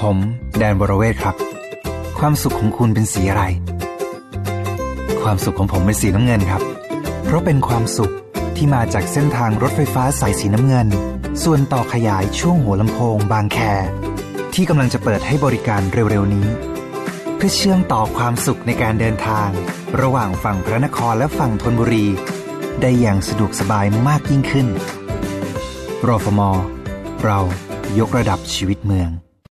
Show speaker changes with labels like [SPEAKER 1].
[SPEAKER 1] ผม แดนบรเวศครับ ความสุขของคุณเป็นสีอะไร ความสุขของผมเป็นสีน้ำเงินครับ เพราะเป็นความสุขที่มาจากเส้นทางรถไฟฟ้าสายสีน้ำเงิน ส่วนต่อขยายช่วงหัวลำโพง บางแค ที่กำลังจะเปิดให้บริการเร็วๆนี้ เพื่อเชื่อมต่อความสุขในการเดินทาง ระหว่างฝั่งพระนครและฝั่งธนบุรี ได้อย่างสะดวกสบายมากยิ่งขึ้นรอฟม เรายกระดับชีวิตเมือง